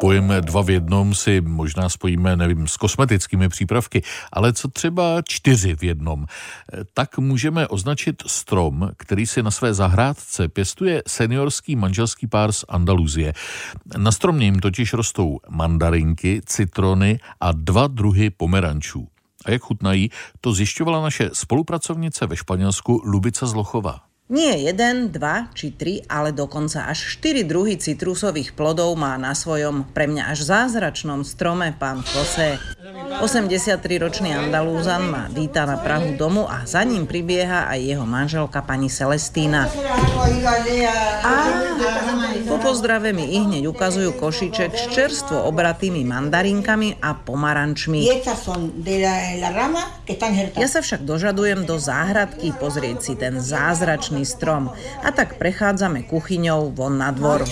Pojem dva v jednom si možná spojíme, nevím, s kosmetickými přípravky, ale co třeba čtyři v jednom. Tak můžeme označit strom, který si na své zahrádce pěstuje seniorský manželský pár z Andaluzie. Na stromě jim totiž rostou mandarinky, citrony a dva druhy pomerančů. A jak chutnají, to zjišťovala naše spolupracovnice ve Španělsku Lubica Zlochová. Nie jeden, dva či tri, ale dokonca až štyri druhy citrusových plodov má na svojom pre mňa až zázračnom strome pán Jose. 83-ročný Andalúzan ma víta na Prahu domu a za ním pribieha aj jeho manželka pani Celestína. A po pozdrave mi i hneď ukazujú košiček s čerstvo obratými mandarinkami a pomarančmi. Ja sa však dožadujem do záhradky pozrieť si ten zázračný strom. A tak prechádzame kuchyňou von na dvor.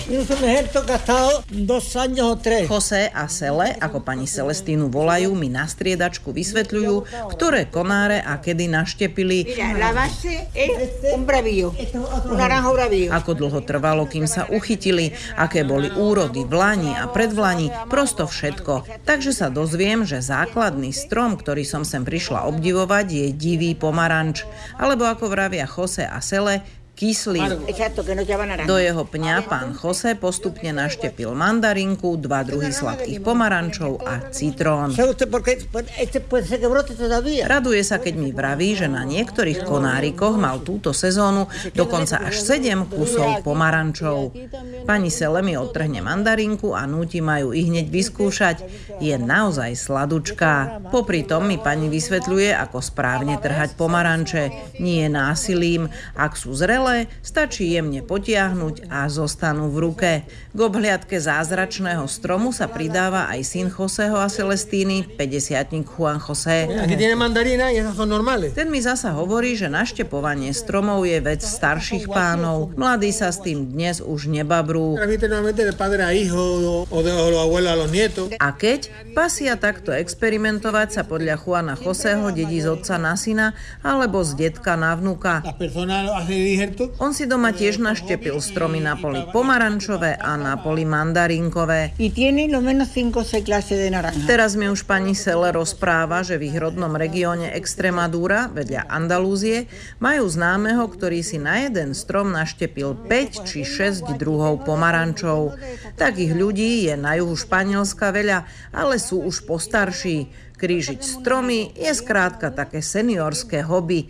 Jose a Sele, ako pani Celestínu volajú, mi na striedačku vysvetľujú, ktoré konáre a kedy naštepili. Ako dlho trvalo, kým sa uchytili, aké boli úrody v lani a predvlani, prosto všetko. Takže sa dozviem, že základný strom, ktorý som sem prišla obdivovať, je divý pomaranč. Alebo ako vravia Jose a Sele, kyslý. Do jeho pňa pán Jose postupne naštepil mandarinku, dva druhy sladkých pomarančov a citrón. Raduje sa, keď mi vraví, že na niektorých konárikoch mal túto sezónu dokonca až 7 kusov pomarančov. Pani Sele mi odtrhne mandarinku a núti majú i hneď vyskúšať. Je naozaj sladučká. Popri tom mi pani vysvetľuje, ako správne trhať pomaranče. Nie násilím. Ak sú zrelé, stačí jemne potiahnuť a zostanú v ruke. K obhliadke zázračného stromu sa pridáva aj syn Joseho a Celestíny, 50 Juan José. Ten mi zasa hovorí, že naštepovanie stromov je vec starších pánov. Mladí sa s tým dnes už nebabrú. A keď pasia takto experimentovať sa podľa Juana Joseho dedí z otca na syna alebo z detka na vnuka. On si doma tiež naštepil stromy na poli pomarančové a na poli mandarinkové. Teraz mi už pani Sele rozpráva, že v ich rodnom regióne Extremadura, vedľa Andalúzie, majú známeho, ktorý si na jeden strom naštepil 5 či 6 druhov pomarančov. Takých ľudí je na juhu Španielska veľa, ale sú už postarší. Krížiť stromy je skrátka také seniorské hobby.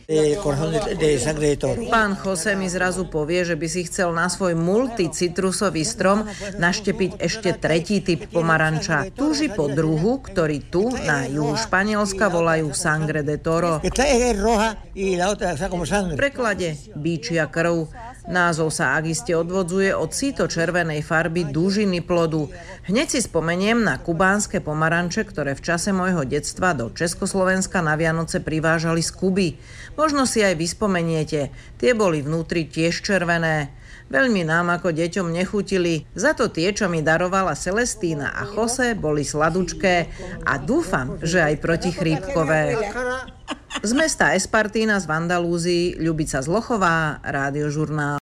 Pán Jose mi zrazu povie, že by si chcel na svoj multicitrusový strom naštepiť ešte tretí typ pomaranča. Túži po druhu, ktorý tu na juhu Španielska volajú sangre de toro. V preklade bíčia krv. Názov sa ak iste odvodzuje od síto červenej farby dužiny plodu. Hneď si spomeniem na kubánske pomaranče, ktoré v čase môjho detstva do Československa na Vianoce privážali z Kuby. Možno si aj vyspomeniete, tie boli vnútri tiež červené. Veľmi nám ako deťom nechutili, za to tie, čo mi darovala Celestína a Jose, boli sladučké a dúfam, že aj protichrípkové. Z mesta Espartína z Vandalúzy, Ľubica Zlochová, Rádiožurnál.